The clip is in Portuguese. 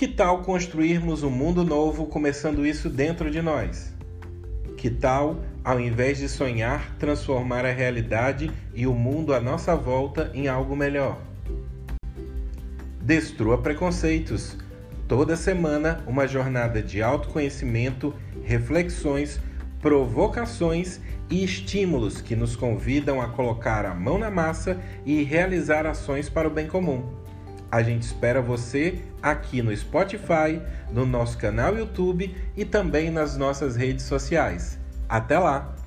Que tal construirmos um mundo novo começando isso dentro de nós? Que tal, ao invés de sonhar, transformar a realidade e o mundo à nossa volta em algo melhor? Destrua preconceitos. Toda semana, uma jornada de autoconhecimento, reflexões, provocações e estímulos que nos convidam a colocar a mão na massa e realizar ações para o bem comum. A gente espera você aqui no Spotify, no nosso canal YouTube e também nas nossas redes sociais. Até lá!